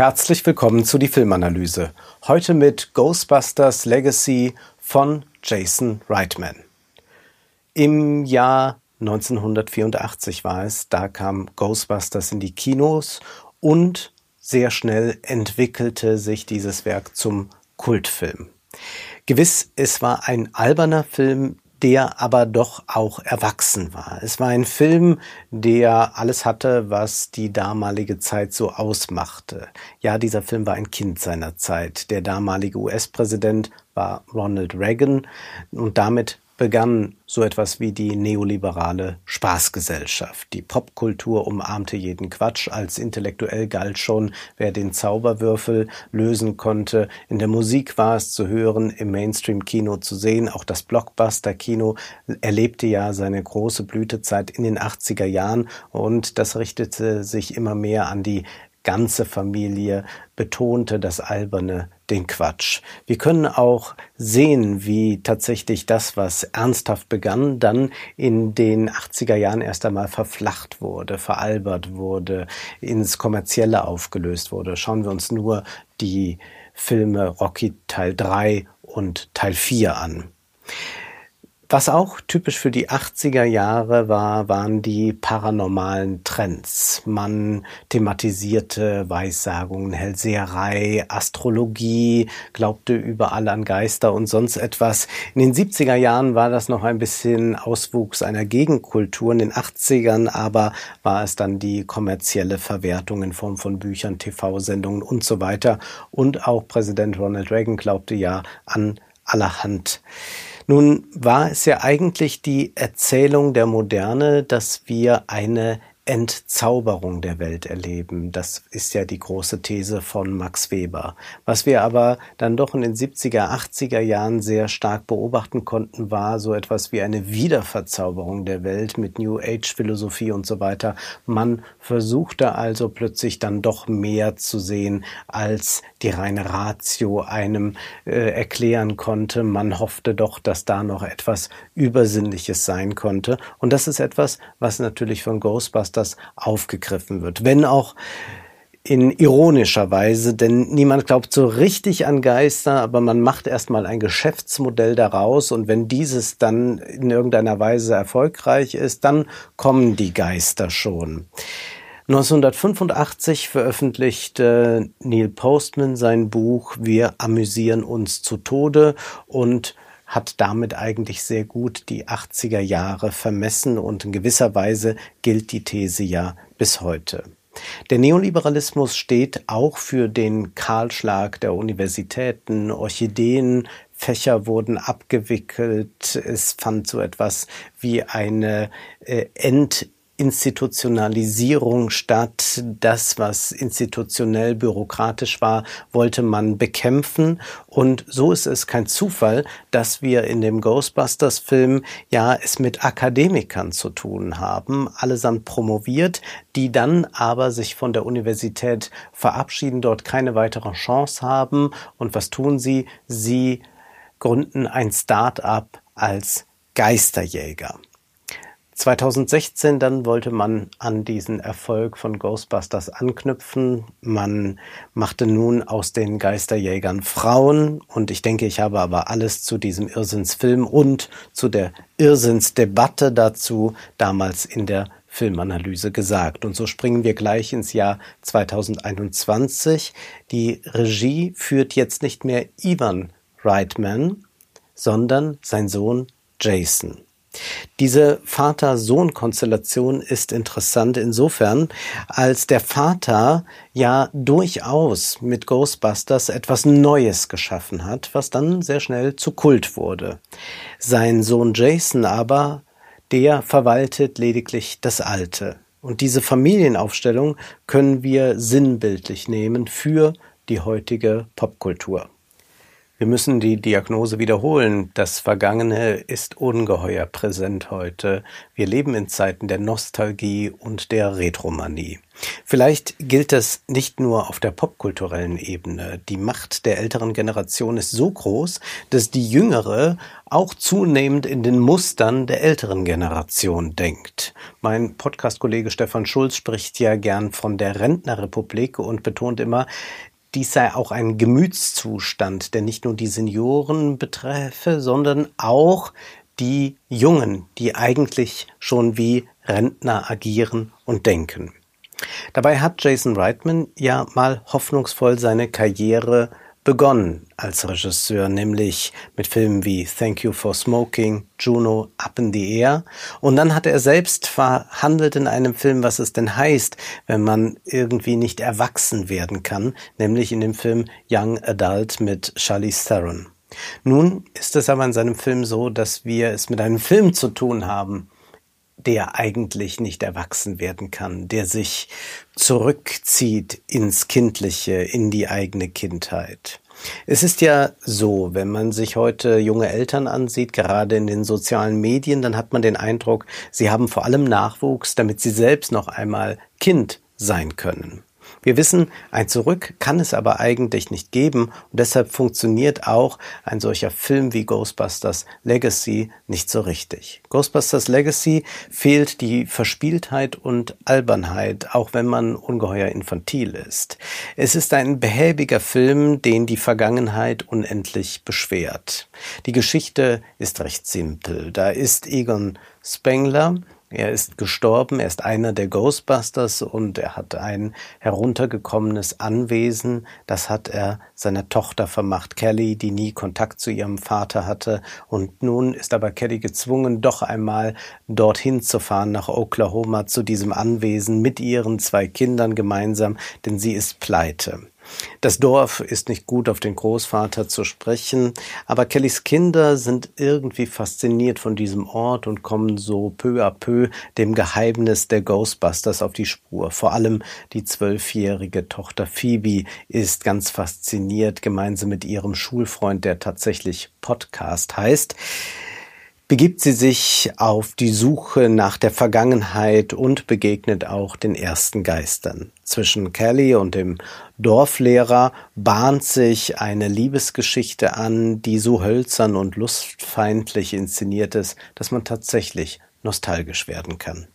Herzlich willkommen zu die Filmanalyse. Heute mit Ghostbusters Legacy von Jason Reitman. Im Jahr 1984 war es, da kam Ghostbusters in die Kinos und sehr schnell entwickelte sich dieses Werk zum Kultfilm. Gewiss, es war ein alberner Film, der aber doch auch erwachsen war. Es war ein Film, der alles hatte, was die damalige Zeit so ausmachte. Ja, dieser Film war ein Kind seiner Zeit. Der damalige US-Präsident war Ronald Reagan und damit begann so etwas wie die neoliberale Spaßgesellschaft. Die Popkultur umarmte jeden Quatsch, als intellektuell galt schon, wer den Zauberwürfel lösen konnte. In der Musik war es zu hören, im Mainstream-Kino zu sehen. Auch das Blockbuster-Kino erlebte ja seine große Blütezeit in den 80er Jahren und das richtete sich immer mehr an die ganze Familie betonte das Alberne, den Quatsch. Wir können auch sehen, wie tatsächlich das, was ernsthaft begann, dann in den 80er Jahren erst einmal verflacht wurde, veralbert wurde, ins Kommerzielle aufgelöst wurde. Schauen wir uns nur die Filme Rocky Teil 3 und Teil 4 an. Was auch typisch für die 80er Jahre war, waren die paranormalen Trends. Man thematisierte Weissagungen, Hellseherei, Astrologie, glaubte überall an Geister und sonst etwas. In den 70er Jahren war das noch ein bisschen Auswuchs einer Gegenkultur. In den 80ern aber war es dann die kommerzielle Verwertung in Form von Büchern, TV-Sendungen und so weiter. Und auch Präsident Ronald Reagan glaubte ja an allerhand. Nun war es ja eigentlich die Erzählung der Moderne, dass wir eine Entzauberung der Welt erleben. Das ist ja die große These von Max Weber. Was wir aber dann doch in den 70er, 80er Jahren sehr stark beobachten konnten, war so etwas wie eine Wiederverzauberung der Welt mit New Age Philosophie und so weiter. Man versuchte also plötzlich dann doch mehr zu sehen, als die reine Ratio einem äh, erklären konnte. Man hoffte doch, dass da noch etwas Übersinnliches sein konnte. Und das ist etwas, was natürlich von Ghostbusters das aufgegriffen wird. Wenn auch in ironischer Weise, denn niemand glaubt so richtig an Geister, aber man macht erstmal ein Geschäftsmodell daraus und wenn dieses dann in irgendeiner Weise erfolgreich ist, dann kommen die Geister schon. 1985 veröffentlichte Neil Postman sein Buch Wir amüsieren uns zu Tode und hat damit eigentlich sehr gut die 80er Jahre vermessen und in gewisser Weise gilt die These ja bis heute. Der Neoliberalismus steht auch für den Kahlschlag der Universitäten, Orchideen, Fächer wurden abgewickelt, es fand so etwas wie eine äh, Ent Institutionalisierung statt. Das, was institutionell bürokratisch war, wollte man bekämpfen. Und so ist es kein Zufall, dass wir in dem Ghostbusters-Film ja es mit Akademikern zu tun haben, allesamt promoviert, die dann aber sich von der Universität verabschieden, dort keine weitere Chance haben. Und was tun sie? Sie gründen ein Start-up als Geisterjäger. 2016 dann wollte man an diesen Erfolg von Ghostbusters anknüpfen. Man machte nun aus den Geisterjägern Frauen und ich denke, ich habe aber alles zu diesem Irrsinnsfilm und zu der Irrsinnsdebatte dazu damals in der Filmanalyse gesagt. Und so springen wir gleich ins Jahr 2021. Die Regie führt jetzt nicht mehr Ivan Reitman, sondern sein Sohn Jason. Diese Vater-Sohn-Konstellation ist interessant insofern, als der Vater ja durchaus mit Ghostbusters etwas Neues geschaffen hat, was dann sehr schnell zu Kult wurde. Sein Sohn Jason aber, der verwaltet lediglich das Alte. Und diese Familienaufstellung können wir sinnbildlich nehmen für die heutige Popkultur. Wir müssen die Diagnose wiederholen. Das Vergangene ist ungeheuer präsent heute. Wir leben in Zeiten der Nostalgie und der Retromanie. Vielleicht gilt das nicht nur auf der popkulturellen Ebene. Die Macht der älteren Generation ist so groß, dass die jüngere auch zunehmend in den Mustern der älteren Generation denkt. Mein Podcast-Kollege Stefan Schulz spricht ja gern von der Rentnerrepublik und betont immer, dies sei auch ein Gemütszustand, der nicht nur die Senioren betreffe, sondern auch die Jungen, die eigentlich schon wie Rentner agieren und denken. Dabei hat Jason Reitman ja mal hoffnungsvoll seine Karriere begonnen als Regisseur, nämlich mit Filmen wie Thank You for Smoking, Juno, Up in the Air. Und dann hat er selbst verhandelt in einem Film, was es denn heißt, wenn man irgendwie nicht erwachsen werden kann, nämlich in dem Film Young Adult mit Charlize Theron. Nun ist es aber in seinem Film so, dass wir es mit einem Film zu tun haben, der eigentlich nicht erwachsen werden kann, der sich zurückzieht ins Kindliche, in die eigene Kindheit. Es ist ja so, wenn man sich heute junge Eltern ansieht, gerade in den sozialen Medien, dann hat man den Eindruck, sie haben vor allem Nachwuchs, damit sie selbst noch einmal Kind sein können. Wir wissen, ein Zurück kann es aber eigentlich nicht geben und deshalb funktioniert auch ein solcher Film wie Ghostbusters Legacy nicht so richtig. Ghostbusters Legacy fehlt die Verspieltheit und Albernheit, auch wenn man ungeheuer infantil ist. Es ist ein behäbiger Film, den die Vergangenheit unendlich beschwert. Die Geschichte ist recht simpel. Da ist Egon Spengler, er ist gestorben, er ist einer der Ghostbusters und er hat ein heruntergekommenes Anwesen. Das hat er seiner Tochter vermacht, Kelly, die nie Kontakt zu ihrem Vater hatte. Und nun ist aber Kelly gezwungen, doch einmal dorthin zu fahren, nach Oklahoma, zu diesem Anwesen mit ihren zwei Kindern gemeinsam, denn sie ist pleite. Das Dorf ist nicht gut auf den Großvater zu sprechen, aber Kellys Kinder sind irgendwie fasziniert von diesem Ort und kommen so peu à peu dem Geheimnis der Ghostbusters auf die Spur. Vor allem die zwölfjährige Tochter Phoebe ist ganz fasziniert, gemeinsam mit ihrem Schulfreund, der tatsächlich Podcast heißt begibt sie sich auf die Suche nach der Vergangenheit und begegnet auch den ersten Geistern. Zwischen Kelly und dem Dorflehrer bahnt sich eine Liebesgeschichte an, die so hölzern und lustfeindlich inszeniert ist, dass man tatsächlich nostalgisch werden kann.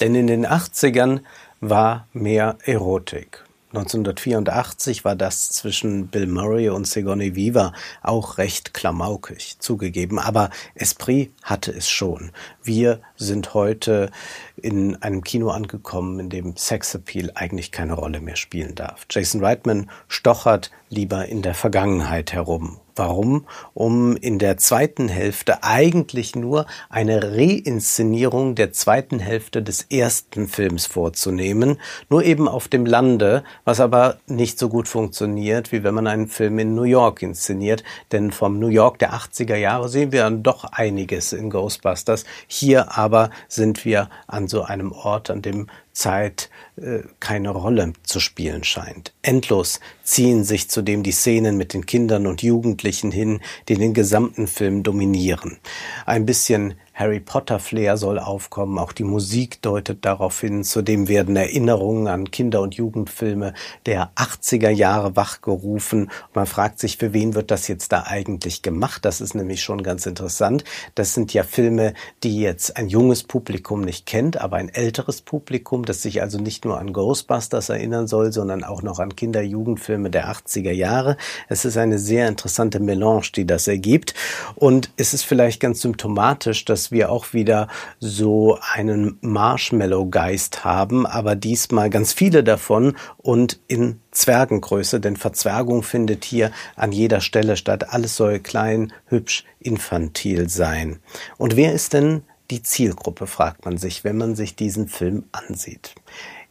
Denn in den 80ern war mehr Erotik. 1984 war das zwischen Bill Murray und Sigourney Weaver auch recht klamaukig zugegeben, aber Esprit hatte es schon. Wir sind heute in einem Kino angekommen, in dem Sexappeal eigentlich keine Rolle mehr spielen darf. Jason Reitman stochert lieber in der Vergangenheit herum Warum? Um in der zweiten Hälfte eigentlich nur eine Reinszenierung der zweiten Hälfte des ersten Films vorzunehmen, nur eben auf dem Lande, was aber nicht so gut funktioniert, wie wenn man einen Film in New York inszeniert, denn vom New York der 80er Jahre sehen wir dann doch einiges in Ghostbusters. Hier aber sind wir an so einem Ort, an dem Zeit äh, keine Rolle zu spielen scheint. Endlos ziehen sich zudem die Szenen mit den Kindern und Jugendlichen hin, die den gesamten Film dominieren. Ein bisschen Harry Potter Flair soll aufkommen, auch die Musik deutet darauf hin. Zudem werden Erinnerungen an Kinder- und Jugendfilme der 80er Jahre wachgerufen. man fragt sich, für wen wird das jetzt da eigentlich gemacht? Das ist nämlich schon ganz interessant. Das sind ja Filme, die jetzt ein junges Publikum nicht kennt, aber ein älteres Publikum, das sich also nicht nur an Ghostbusters erinnern soll, sondern auch noch an Kinder-, Jugendfilme der 80er Jahre. Es ist eine sehr interessante Melange, die das ergibt. Und es ist vielleicht ganz symptomatisch, dass wir auch wieder so einen Marshmallow-Geist haben, aber diesmal ganz viele davon und in Zwergengröße, denn Verzwergung findet hier an jeder Stelle statt. Alles soll klein, hübsch, infantil sein. Und wer ist denn die Zielgruppe, fragt man sich, wenn man sich diesen Film ansieht.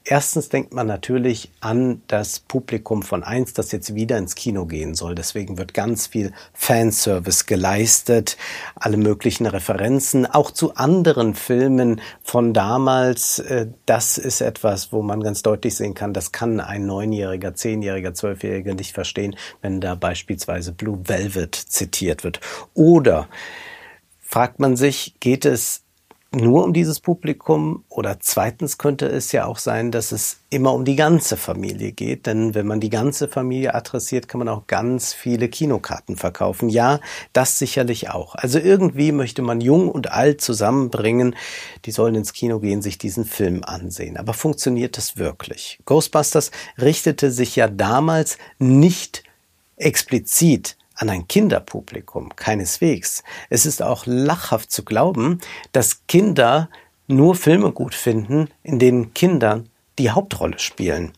Erstens denkt man natürlich an das Publikum von eins, das jetzt wieder ins Kino gehen soll. Deswegen wird ganz viel Fanservice geleistet, alle möglichen Referenzen, auch zu anderen Filmen von damals. Äh, das ist etwas, wo man ganz deutlich sehen kann, das kann ein Neunjähriger, Zehnjähriger, Zwölfjähriger nicht verstehen, wenn da beispielsweise Blue Velvet zitiert wird. Oder fragt man sich, geht es nur um dieses Publikum oder zweitens könnte es ja auch sein, dass es immer um die ganze Familie geht, denn wenn man die ganze Familie adressiert, kann man auch ganz viele Kinokarten verkaufen. Ja, das sicherlich auch. Also irgendwie möchte man jung und alt zusammenbringen, die sollen ins Kino gehen, sich diesen Film ansehen. Aber funktioniert das wirklich? Ghostbusters richtete sich ja damals nicht explizit an ein Kinderpublikum, keineswegs. Es ist auch lachhaft zu glauben, dass Kinder nur Filme gut finden, in denen Kinder die Hauptrolle spielen.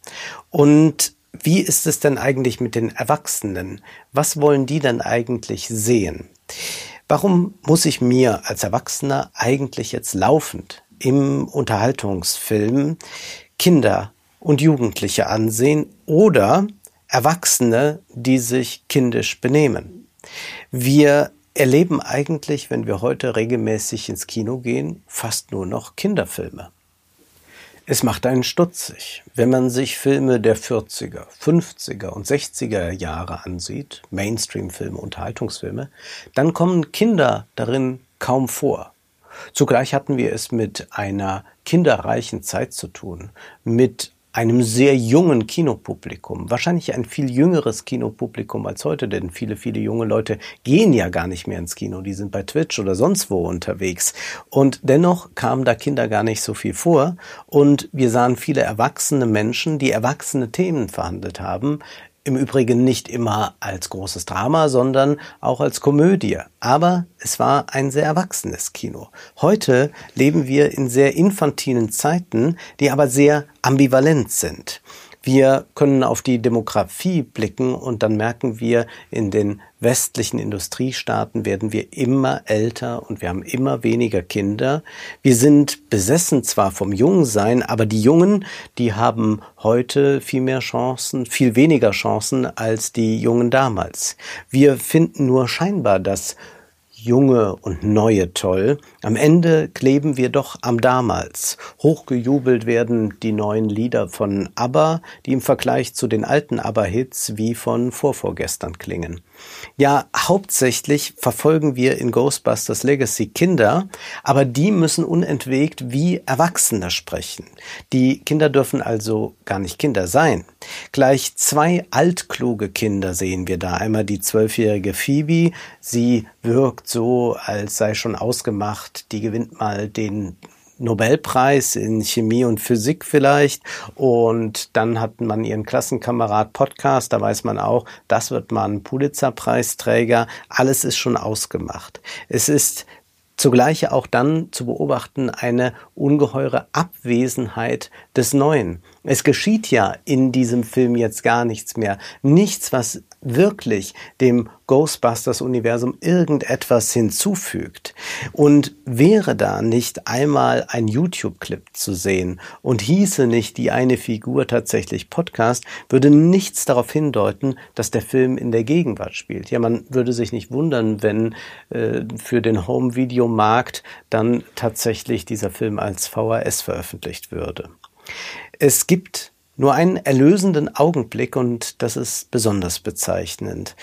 Und wie ist es denn eigentlich mit den Erwachsenen? Was wollen die denn eigentlich sehen? Warum muss ich mir als Erwachsener eigentlich jetzt laufend im Unterhaltungsfilm Kinder und Jugendliche ansehen oder Erwachsene, die sich kindisch benehmen. Wir erleben eigentlich, wenn wir heute regelmäßig ins Kino gehen, fast nur noch Kinderfilme. Es macht einen stutzig, wenn man sich Filme der 40er, 50er und 60er Jahre ansieht, Mainstream-Filme, Unterhaltungsfilme, dann kommen Kinder darin kaum vor. Zugleich hatten wir es mit einer kinderreichen Zeit zu tun, mit einem sehr jungen Kinopublikum, wahrscheinlich ein viel jüngeres Kinopublikum als heute, denn viele, viele junge Leute gehen ja gar nicht mehr ins Kino, die sind bei Twitch oder sonst wo unterwegs. Und dennoch kamen da Kinder gar nicht so viel vor und wir sahen viele erwachsene Menschen, die erwachsene Themen verhandelt haben, im Übrigen nicht immer als großes Drama, sondern auch als Komödie. Aber es war ein sehr erwachsenes Kino. Heute leben wir in sehr infantilen Zeiten, die aber sehr ambivalent sind. Wir können auf die Demografie blicken und dann merken wir, in den westlichen Industriestaaten werden wir immer älter und wir haben immer weniger Kinder. Wir sind besessen zwar vom Jungsein, aber die Jungen, die haben heute viel mehr Chancen, viel weniger Chancen als die Jungen damals. Wir finden nur scheinbar das Junge und Neue toll. Am Ende kleben wir doch am damals. Hochgejubelt werden die neuen Lieder von ABBA, die im Vergleich zu den alten ABBA-Hits wie von vorvorgestern klingen. Ja, hauptsächlich verfolgen wir in Ghostbusters Legacy Kinder, aber die müssen unentwegt wie Erwachsene sprechen. Die Kinder dürfen also gar nicht Kinder sein. Gleich zwei altkluge Kinder sehen wir da. Einmal die zwölfjährige Phoebe. Sie wirkt so, als sei schon ausgemacht, die gewinnt mal den Nobelpreis in Chemie und Physik vielleicht. Und dann hat man ihren Klassenkamerad Podcast, da weiß man auch, das wird man Pulitzerpreisträger. Alles ist schon ausgemacht. Es ist zugleich auch dann zu beobachten eine ungeheure Abwesenheit des Neuen. Es geschieht ja in diesem Film jetzt gar nichts mehr. Nichts, was wirklich dem Ghostbusters-Universum irgendetwas hinzufügt. Und wäre da nicht einmal ein YouTube-Clip zu sehen und hieße nicht die eine Figur tatsächlich Podcast, würde nichts darauf hindeuten, dass der Film in der Gegenwart spielt. Ja, man würde sich nicht wundern, wenn äh, für den Home-Video-Markt dann tatsächlich dieser Film als VHS veröffentlicht würde. Es gibt nur einen erlösenden Augenblick und das ist besonders bezeichnend.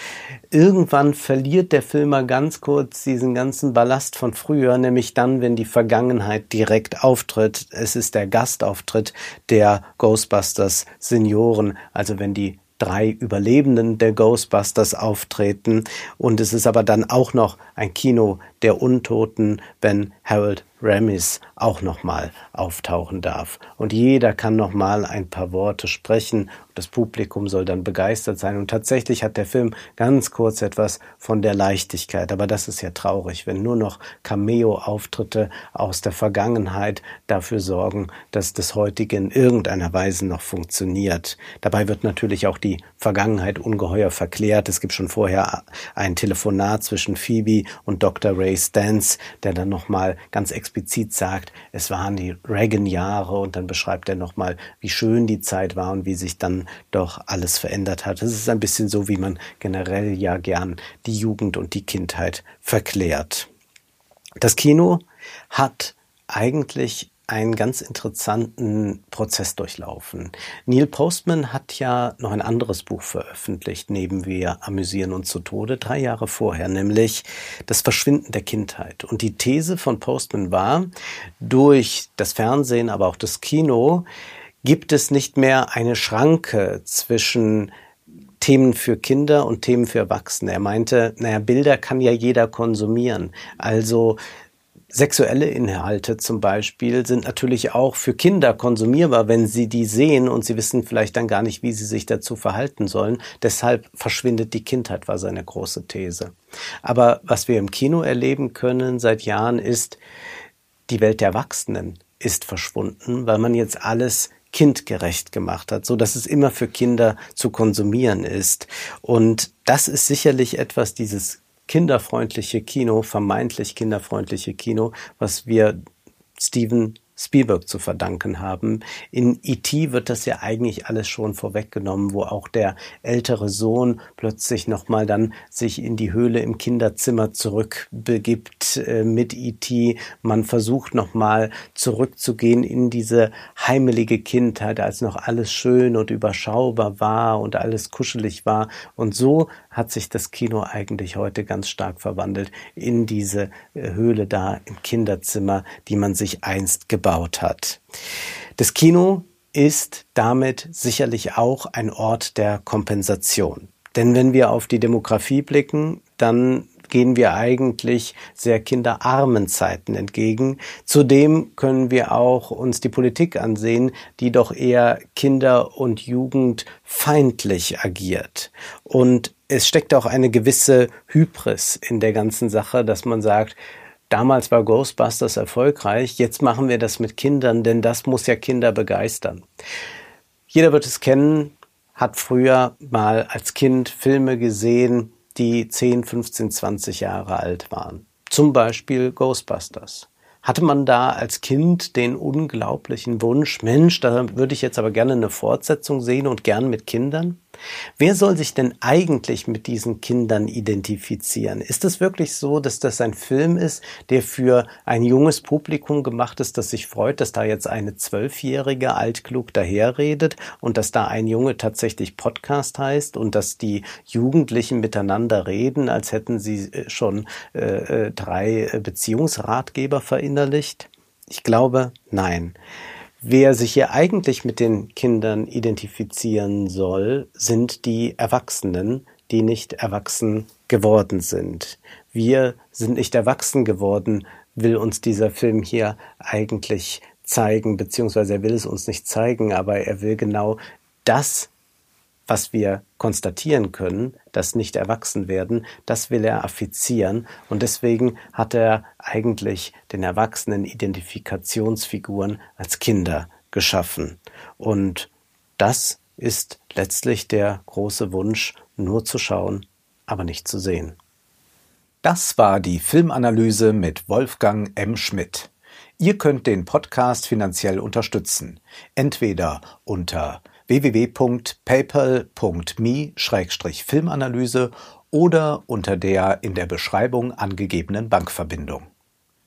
Irgendwann verliert der Filmer ganz kurz diesen ganzen Ballast von früher, nämlich dann, wenn die Vergangenheit direkt auftritt. Es ist der Gastauftritt der Ghostbusters Senioren, also wenn die drei Überlebenden der Ghostbusters auftreten. Und es ist aber dann auch noch ein Kino der Untoten, wenn Harold Ramis auch nochmal auftauchen darf. Und jeder kann nochmal ein paar Worte sprechen. Das Publikum soll dann begeistert sein. Und tatsächlich hat der Film ganz kurz etwas von der Leichtigkeit. Aber das ist ja traurig, wenn nur noch Cameo-Auftritte aus der Vergangenheit dafür sorgen, dass das heutige in irgendeiner Weise noch funktioniert. Dabei wird natürlich auch die Vergangenheit ungeheuer verklärt. Es gibt schon vorher ein Telefonat zwischen Phoebe und Dr. Ray Stantz, der dann nochmal ganz explizit explizit sagt, es waren die Reagan-Jahre und dann beschreibt er nochmal, wie schön die Zeit war und wie sich dann doch alles verändert hat. Es ist ein bisschen so, wie man generell ja gern die Jugend und die Kindheit verklärt. Das Kino hat eigentlich einen ganz interessanten Prozess durchlaufen. Neil Postman hat ja noch ein anderes Buch veröffentlicht, neben Wir amüsieren uns zu Tode, drei Jahre vorher, nämlich Das Verschwinden der Kindheit. Und die These von Postman war, durch das Fernsehen, aber auch das Kino, gibt es nicht mehr eine Schranke zwischen Themen für Kinder und Themen für Erwachsene. Er meinte, naja, Bilder kann ja jeder konsumieren. Also Sexuelle Inhalte zum Beispiel sind natürlich auch für Kinder konsumierbar, wenn sie die sehen und sie wissen vielleicht dann gar nicht, wie sie sich dazu verhalten sollen. Deshalb verschwindet die Kindheit, war seine große These. Aber was wir im Kino erleben können seit Jahren ist, die Welt der Erwachsenen ist verschwunden, weil man jetzt alles kindgerecht gemacht hat, so dass es immer für Kinder zu konsumieren ist. Und das ist sicherlich etwas, dieses kinderfreundliche Kino, vermeintlich kinderfreundliche Kino, was wir Steven Spielberg zu verdanken haben. In E.T. wird das ja eigentlich alles schon vorweggenommen, wo auch der ältere Sohn plötzlich nochmal dann sich in die Höhle im Kinderzimmer zurückbegibt äh, mit E.T. Man versucht nochmal zurückzugehen in diese heimelige Kindheit, als noch alles schön und überschaubar war und alles kuschelig war. Und so hat sich das Kino eigentlich heute ganz stark verwandelt in diese äh, Höhle da im Kinderzimmer, die man sich einst gebaut hat. Das Kino ist damit sicherlich auch ein Ort der Kompensation. Denn wenn wir auf die Demografie blicken, dann gehen wir eigentlich sehr kinderarmen Zeiten entgegen. Zudem können wir auch uns die Politik ansehen, die doch eher kinder- und jugendfeindlich agiert. Und es steckt auch eine gewisse Hybris in der ganzen Sache, dass man sagt, damals war Ghostbusters erfolgreich, jetzt machen wir das mit Kindern, denn das muss ja Kinder begeistern. Jeder wird es kennen, hat früher mal als Kind Filme gesehen, die 10, 15, 20 Jahre alt waren. Zum Beispiel Ghostbusters. Hatte man da als Kind den unglaublichen Wunsch, Mensch, da würde ich jetzt aber gerne eine Fortsetzung sehen und gern mit Kindern? Wer soll sich denn eigentlich mit diesen Kindern identifizieren? Ist es wirklich so, dass das ein Film ist, der für ein junges Publikum gemacht ist, das sich freut, dass da jetzt eine Zwölfjährige altklug daherredet und dass da ein Junge tatsächlich Podcast heißt und dass die Jugendlichen miteinander reden, als hätten sie äh, schon äh, äh, drei Beziehungsratgeber verinnerlicht? Ich glaube, nein. Wer sich hier eigentlich mit den Kindern identifizieren soll, sind die Erwachsenen, die nicht erwachsen geworden sind. Wir sind nicht erwachsen geworden, will uns dieser Film hier eigentlich zeigen, beziehungsweise er will es uns nicht zeigen, aber er will genau das was wir konstatieren können, das nicht erwachsen werden, das will er affizieren und deswegen hat er eigentlich den erwachsenen Identifikationsfiguren als Kinder geschaffen. Und das ist letztlich der große Wunsch, nur zu schauen, aber nicht zu sehen. Das war die Filmanalyse mit Wolfgang M. Schmidt. Ihr könnt den Podcast finanziell unterstützen, entweder unter www.paypal.me-filmanalyse oder unter der in der Beschreibung angegebenen Bankverbindung.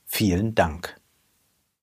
Vielen Dank.